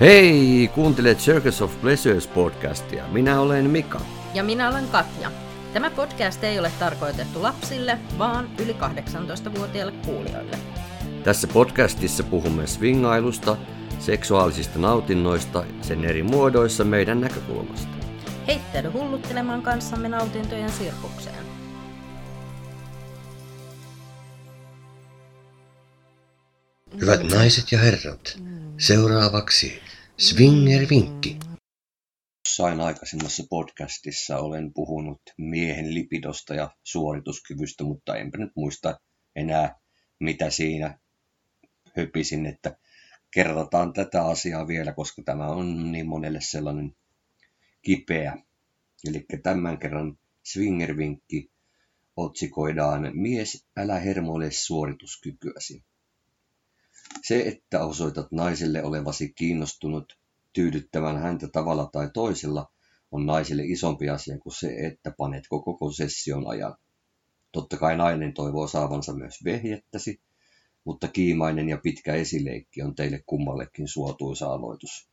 Hei, kuuntelet Circus of Pleasures podcastia. Minä olen Mika. Ja minä olen Katja. Tämä podcast ei ole tarkoitettu lapsille, vaan yli 18-vuotiaille kuulijoille. Tässä podcastissa puhumme swingailusta, seksuaalisista nautinnoista, sen eri muodoissa meidän näkökulmasta. Heittäydy hulluttelemaan kanssamme nautintojen sirkukseen. Hyvät naiset ja herrat, seuraavaksi Swinger-vinkki. Jossain aikaisemmassa podcastissa olen puhunut miehen lipidosta ja suorituskyvystä, mutta enpä nyt muista enää mitä siinä höpisin, että kerrotaan tätä asiaa vielä, koska tämä on niin monelle sellainen kipeä. Eli tämän kerran Swinger-vinkki otsikoidaan Mies, älä hermoile suorituskykyäsi. Se, että osoitat naiselle olevasi kiinnostunut tyydyttämään häntä tavalla tai toisella, on naiselle isompi asia kuin se, että panetko koko session ajan. Totta kai nainen toivoo saavansa myös vehjettäsi, mutta kiimainen ja pitkä esileikki on teille kummallekin suotuisa aloitus.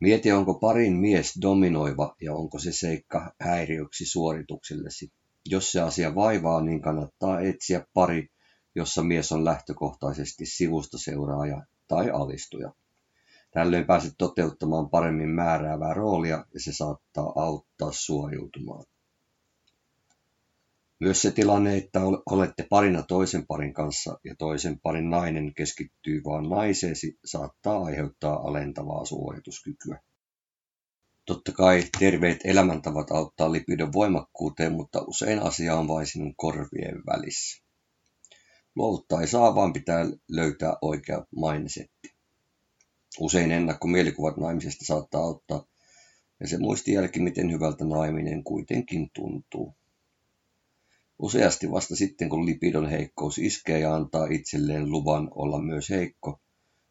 Mieti, onko parin mies dominoiva ja onko se seikka häiriöksi suorituksellesi. Jos se asia vaivaa, niin kannattaa etsiä pari, jossa mies on lähtökohtaisesti sivustoseuraaja tai alistuja. Tällöin pääset toteuttamaan paremmin määräävää roolia ja se saattaa auttaa suoriutumaan. Myös se tilanne, että olette parina toisen parin kanssa ja toisen parin nainen keskittyy vain naiseesi, saattaa aiheuttaa alentavaa suorituskykyä. Totta kai terveet elämäntavat auttaa lipidon voimakkuuteen, mutta usein asia on vain sinun korvien välissä. Luovuttaa ei saa, vaan pitää löytää oikea mainesetti. Usein ennakkomielikuvat naimisesta saattaa auttaa, ja se muistijälki, miten hyvältä naiminen kuitenkin tuntuu. Useasti vasta sitten, kun lipidon heikkous iskee ja antaa itselleen luvan olla myös heikko,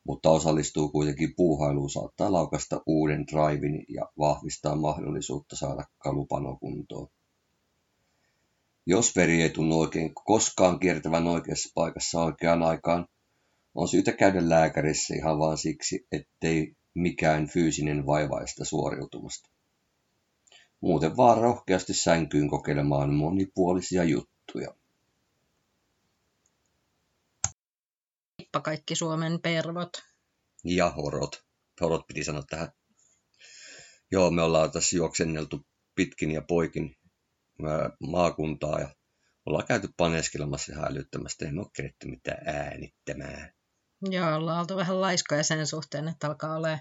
mutta osallistuu kuitenkin puuhailuun, saattaa laukasta uuden drivin ja vahvistaa mahdollisuutta saada kalupano kuntoon. Jos veri ei tunnu oikein koskaan kiertävän oikeassa paikassa oikeaan aikaan, on syytä käydä lääkärissä ihan vaan siksi, ettei mikään fyysinen vaivaista suoriutumasta. Muuten vaan rohkeasti sänkyyn kokeilemaan monipuolisia juttuja. Heippa kaikki Suomen pervot. Ja horot. Horot piti sanoa tähän. Joo, me ollaan tässä juoksenneltu pitkin ja poikin maakuntaa ja ollaan käyty paneskelemassa ja hälyttämästä. Ei me ole keretty mitään äänittämään. Joo, ollaan oltu vähän laiskoja sen suhteen, että alkaa olla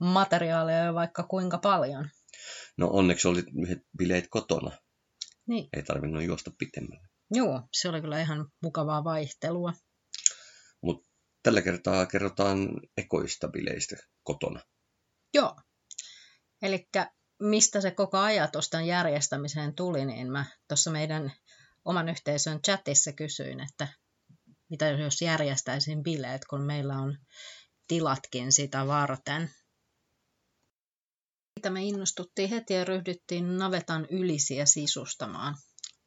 materiaalia vaikka kuinka paljon. No onneksi oli yhdet bileet kotona. Niin. Ei tarvinnut juosta pitemmälle. Joo, se oli kyllä ihan mukavaa vaihtelua. Mutta tällä kertaa kerrotaan ekoista bileistä kotona. Joo. Eli mistä se koko ajatus tämän järjestämiseen tuli, niin mä tuossa meidän oman yhteisön chatissa kysyin, että mitä jos järjestäisin bileet, kun meillä on tilatkin sitä varten. Mitä me innostuttiin heti ja ryhdyttiin navetan ylisiä sisustamaan.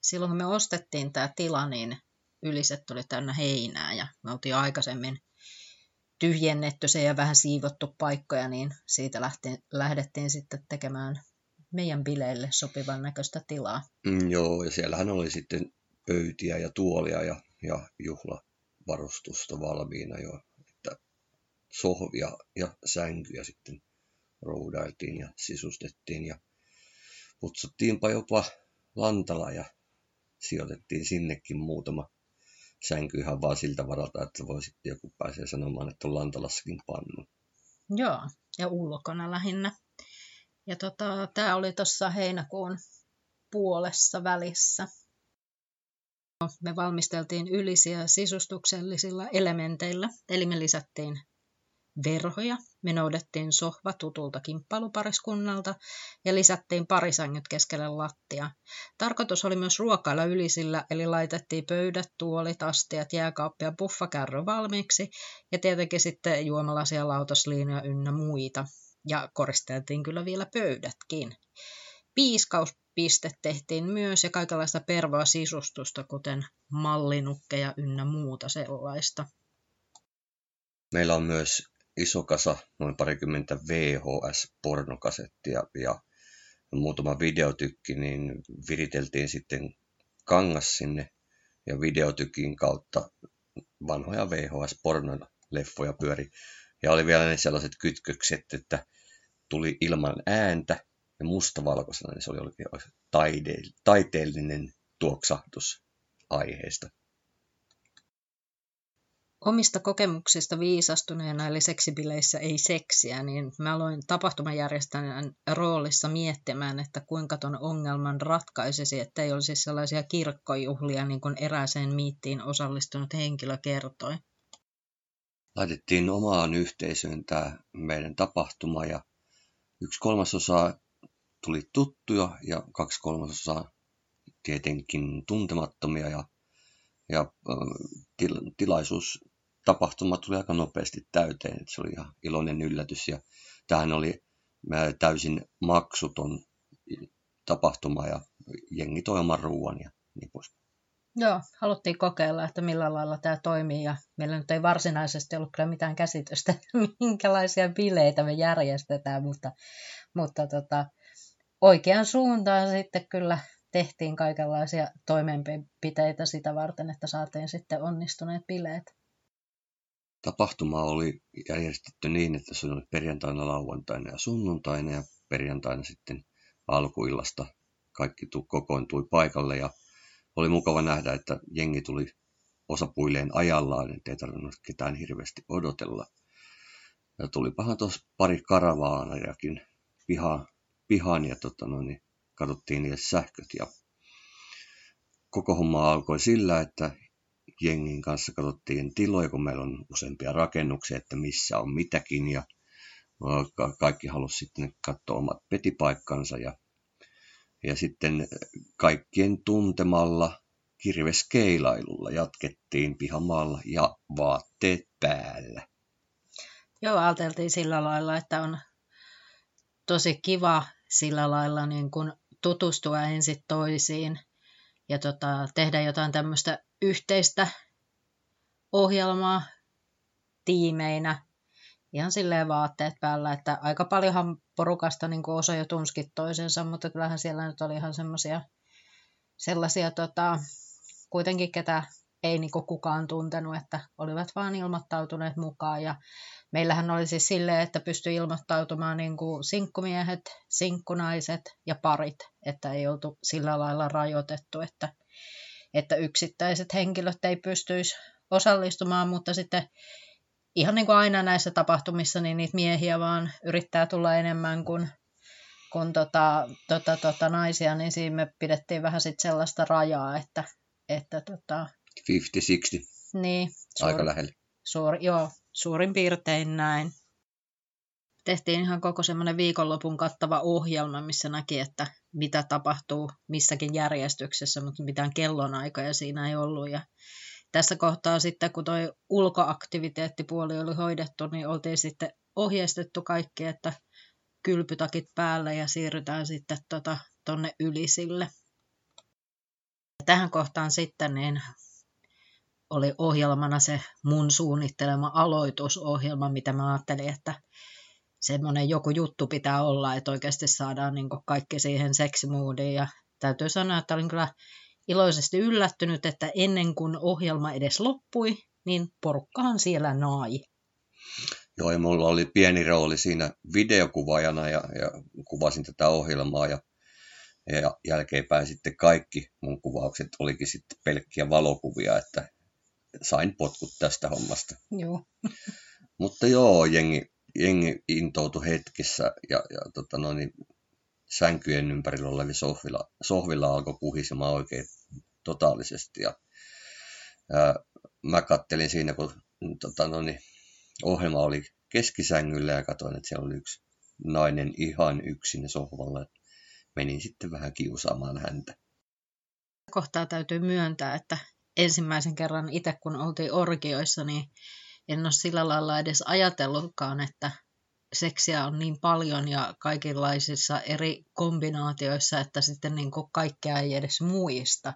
Silloin kun me ostettiin tämä tila, niin yliset tuli täynnä heinää ja me oltiin aikaisemmin tyhjennetty se ja vähän siivottu paikkoja, niin siitä lähti, lähdettiin sitten tekemään meidän bileille sopivan näköistä tilaa. Mm, joo, ja siellähän oli sitten pöytiä ja tuolia ja, ja juhlavarustusta valmiina jo, että sohvia ja sänkyjä sitten roudailtiin ja sisustettiin ja putsattiinpa jopa lantala ja sijoitettiin sinnekin muutama sänky ihan vaan siltä varalta, että voi sitten joku pääsee sanomaan, että on lantalassakin pannu. Joo, ja ulkona lähinnä. Ja tota, tämä oli tuossa heinäkuun puolessa välissä. Me valmisteltiin ylisiä sisustuksellisilla elementeillä, eli me lisättiin verhoja, me noudettiin sohva tutulta kimppailupariskunnalta ja lisättiin parisängyt keskelle lattia. Tarkoitus oli myös ruokailla ylisillä, eli laitettiin pöydät, tuolit, astiat, jääkaappi ja buffakärry valmiiksi ja tietenkin sitten juomalasia, lautasliinoja ynnä muita. Ja koristeltiin kyllä vielä pöydätkin. Piiskauspiste tehtiin myös ja kaikenlaista pervoa sisustusta, kuten mallinukkeja ynnä muuta sellaista. Meillä on myös iso kasa, noin parikymmentä VHS-pornokasettia ja muutama videotykki, niin viriteltiin sitten kangas sinne ja videotykin kautta vanhoja VHS-pornoleffoja pyöri. Ja oli vielä ne sellaiset kytkökset, että tuli ilman ääntä ja mustavalkoisena, niin se oli oikein taide- taiteellinen tuoksahtus aiheesta. Omista kokemuksista viisastuneena, eli seksibileissä ei seksiä, niin mä aloin tapahtumajärjestäjän roolissa miettimään, että kuinka ton ongelman ratkaisisi, että ei olisi sellaisia kirkkojuhlia, niin kuin erääseen miittiin osallistunut henkilö kertoi. Laitettiin omaan yhteisöön tämä meidän tapahtuma ja yksi kolmasosa tuli tuttuja ja kaksi kolmasosaa tietenkin tuntemattomia ja, ja til, tilaisuus tapahtuma tuli aika nopeasti täyteen, että se oli ihan iloinen yllätys ja tähän oli täysin maksuton tapahtuma ja jengi toi oman ruoan ja niin pois. Joo, haluttiin kokeilla, että millä lailla tämä toimii ja meillä nyt ei varsinaisesti ollut kyllä mitään käsitystä, minkälaisia bileitä me järjestetään, mutta, mutta tota, oikean suuntaan sitten kyllä tehtiin kaikenlaisia toimenpiteitä sitä varten, että saatiin sitten onnistuneet bileet. Tapahtuma oli järjestetty niin, että se oli perjantaina, lauantaina ja sunnuntaina ja perjantaina sitten alkuillasta kaikki kokoontui paikalle ja oli mukava nähdä, että jengi tuli osapuilleen ajallaan, ettei tarvinnut ketään hirveästi odotella. Ja tulipahan tuossa pari karavaanajakin piha, pihan ja tota noin, niin katsottiin niille sähköt ja koko homma alkoi sillä, että jengin kanssa katsottiin tiloja, kun meillä on useampia rakennuksia, että missä on mitäkin ja kaikki halusi sitten katsoa omat petipaikkansa ja, ja sitten kaikkien tuntemalla kirveskeilailulla jatkettiin pihamaalla ja vaatteet päällä. Joo, ajateltiin sillä lailla, että on tosi kiva sillä lailla niin kuin tutustua ensin toisiin ja tota, tehdä jotain tämmöistä yhteistä ohjelmaa tiimeinä, ihan silleen vaatteet päällä, että aika paljonhan porukasta niin osa jo tunski toisensa, mutta kyllähän siellä nyt oli ihan semmoisia sellaisia tota, kuitenkin, ketä ei niin kukaan tuntenut, että olivat vaan ilmoittautuneet mukaan. Ja meillähän oli siis silleen, että pystyi ilmoittautumaan niin kuin sinkkumiehet, sinkkunaiset ja parit, että ei oltu sillä lailla rajoitettu, että, että yksittäiset henkilöt ei pystyisi osallistumaan, mutta sitten ihan niin kuin aina näissä tapahtumissa, niin niitä miehiä vaan yrittää tulla enemmän kuin, kuin tota, tota, tota, naisia, niin siinä me pidettiin vähän sit sellaista rajaa, että, että tota, 50-60. Niin. Suur, Aika lähellä. Suur, joo, suurin piirtein näin. Tehtiin ihan koko semmoinen viikonlopun kattava ohjelma, missä näki, että mitä tapahtuu missäkin järjestyksessä, mutta mitään kellonaikoja siinä ei ollut. Ja tässä kohtaa sitten, kun tuo ulkoaktiviteettipuoli oli hoidettu, niin oltiin sitten ohjeistettu kaikki, että kylpytakit päälle ja siirrytään sitten tuonne tota, ylisille. Tähän kohtaan sitten niin oli ohjelmana se mun suunnittelema aloitusohjelma, mitä mä ajattelin, että semmoinen joku juttu pitää olla, että oikeasti saadaan niin kaikki siihen seksimuudiin. Ja täytyy sanoa, että olin kyllä iloisesti yllättynyt, että ennen kuin ohjelma edes loppui, niin porukkahan siellä nai. Joo, ja mulla oli pieni rooli siinä videokuvaajana ja, ja kuvasin tätä ohjelmaa ja, ja jälkeenpäin sitten kaikki mun kuvaukset olikin sitten pelkkiä valokuvia, että sain potkut tästä hommasta. Joo. Mutta joo, jengi, jengi intoutui hetkessä ja, ja tota no, niin, sänkyjen ympärillä olevilla sohvilla, sohvilla alkoi puhisemaan oikein totaalisesti. Ja, ää, mä kattelin siinä, kun tota no, niin, ohjelma oli keskisängyllä ja katsoin, että siellä oli yksi nainen ihan yksin sohvalla. Menin sitten vähän kiusaamaan häntä. Kohtaa täytyy myöntää, että ensimmäisen kerran itse kun oltiin orgioissa, niin en ole sillä lailla edes ajatellutkaan, että seksiä on niin paljon ja kaikenlaisissa eri kombinaatioissa, että sitten niin kuin kaikkea ei edes muista.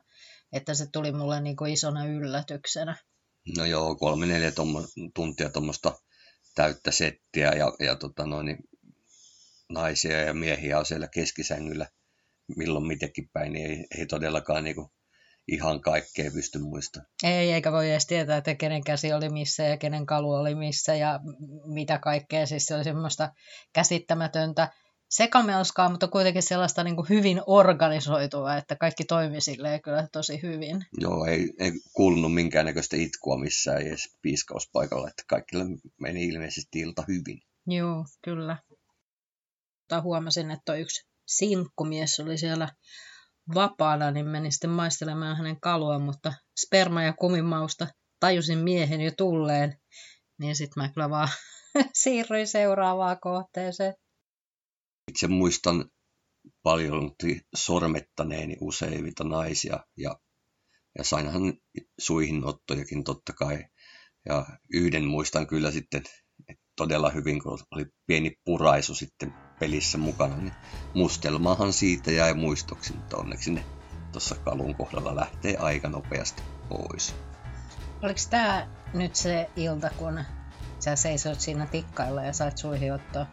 Että se tuli mulle niin kuin isona yllätyksenä. No joo, kolme neljä tommo, tuntia tuommoista täyttä settiä ja, ja tota noin, niin naisia ja miehiä on siellä keskisängyllä milloin mitenkin päin, niin ei, ei todellakaan niin kuin ihan kaikkea pysty muistamaan. Ei, eikä voi edes tietää, että kenen käsi oli missä ja kenen kalu oli missä ja mitä kaikkea. Siis se oli semmoista käsittämätöntä sekamelskaa, mutta kuitenkin sellaista niin kuin hyvin organisoitua, että kaikki toimi silleen kyllä tosi hyvin. Joo, ei, ei kuulunut minkäännäköistä itkua missään, ei edes piiskauspaikalla, että kaikille meni ilmeisesti ilta hyvin. Joo, kyllä. Tai huomasin, että yksi sinkkumies oli siellä vapaana, niin menin sitten maistelemaan hänen kalua, mutta sperma- ja kumimausta tajusin miehen jo tulleen, niin sitten mä kyllä vaan siirryin seuraavaan kohteeseen. Itse muistan paljon sormettaneeni useimmita naisia ja, ja sainhan suihin ottojakin totta kai. Ja yhden muistan kyllä sitten todella hyvin, kun oli pieni puraisu sitten pelissä mukana, niin mustelmahan siitä jäi muistoksi, mutta onneksi ne tuossa kalun kohdalla lähtee aika nopeasti pois. Oliko tämä nyt se ilta, kun sä seisoit siinä tikkailla ja sait suihin ottaa?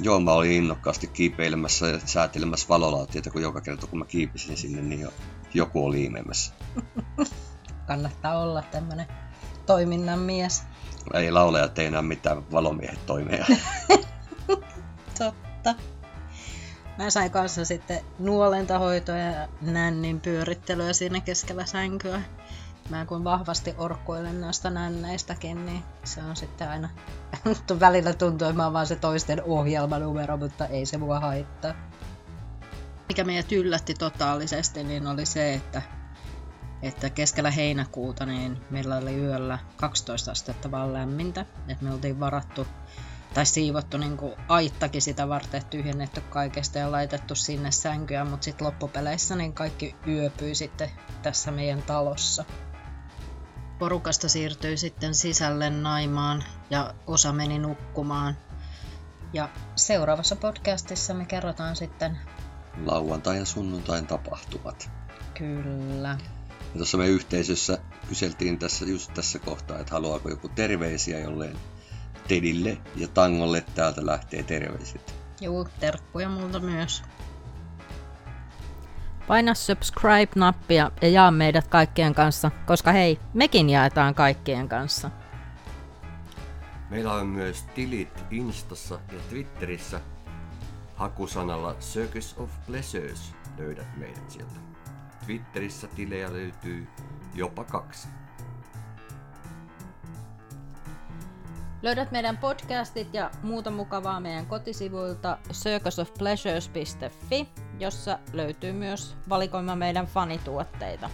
Joo, mä olin innokkaasti kiipeilemässä ja säätelemässä valolaatioita, kun joka kerta kun mä kiipisin sinne, niin jo, joku oli imemässä. Kannattaa olla tämmönen toiminnan mies. Ei lauleja tee enää mitään valomiehet toimia. Totta. Mä sain kanssa sitten nuolentahoitoa ja nännin pyörittelyä siinä keskellä sänkyä. Mä kun vahvasti orkkoilen näistä nänneistäkin, niin se on sitten aina... välillä tuntuu, että mä oon vaan se toisten ohjelmanumero, mutta ei se mua haittaa. Mikä meidät yllätti totaalisesti, niin oli se, että, että keskellä heinäkuuta niin meillä oli yöllä 12 astetta vaan lämmintä. Että me oltiin varattu tai siivottu niin kuin aittakin sitä varten, tyhjennetty kaikesta ja laitettu sinne sänkyä, mutta sitten loppupeleissä niin kaikki yöpyi sitten tässä meidän talossa. Porukasta siirtyi sitten sisälle naimaan ja osa meni nukkumaan. Ja seuraavassa podcastissa me kerrotaan sitten lauantai ja sunnuntain tapahtumat. Kyllä. Ja tuossa me yhteisössä kyseltiin tässä just tässä kohtaa, että haluaako joku terveisiä jolleen Tedille ja Tangolle täältä lähtee terveiset. Joo, terkkuja multa myös. Paina subscribe-nappia ja jaa meidät kaikkien kanssa, koska hei, mekin jaetaan kaikkien kanssa. Meillä on myös tilit Instassa ja Twitterissä. Hakusanalla Circus of Pleasures löydät meidät sieltä. Twitterissä tilejä löytyy jopa kaksi. Löydät meidän podcastit ja muuta mukavaa meidän kotisivuilta circusofpleasures.fi, jossa löytyy myös valikoima meidän fanituotteita.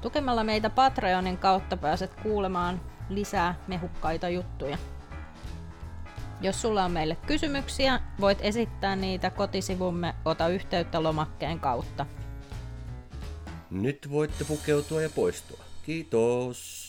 Tukemalla meitä Patreonin kautta pääset kuulemaan lisää mehukkaita juttuja. Jos sulla on meille kysymyksiä, voit esittää niitä kotisivumme Ota yhteyttä lomakkeen kautta. Nyt voitte pukeutua ja poistua. Kiitos!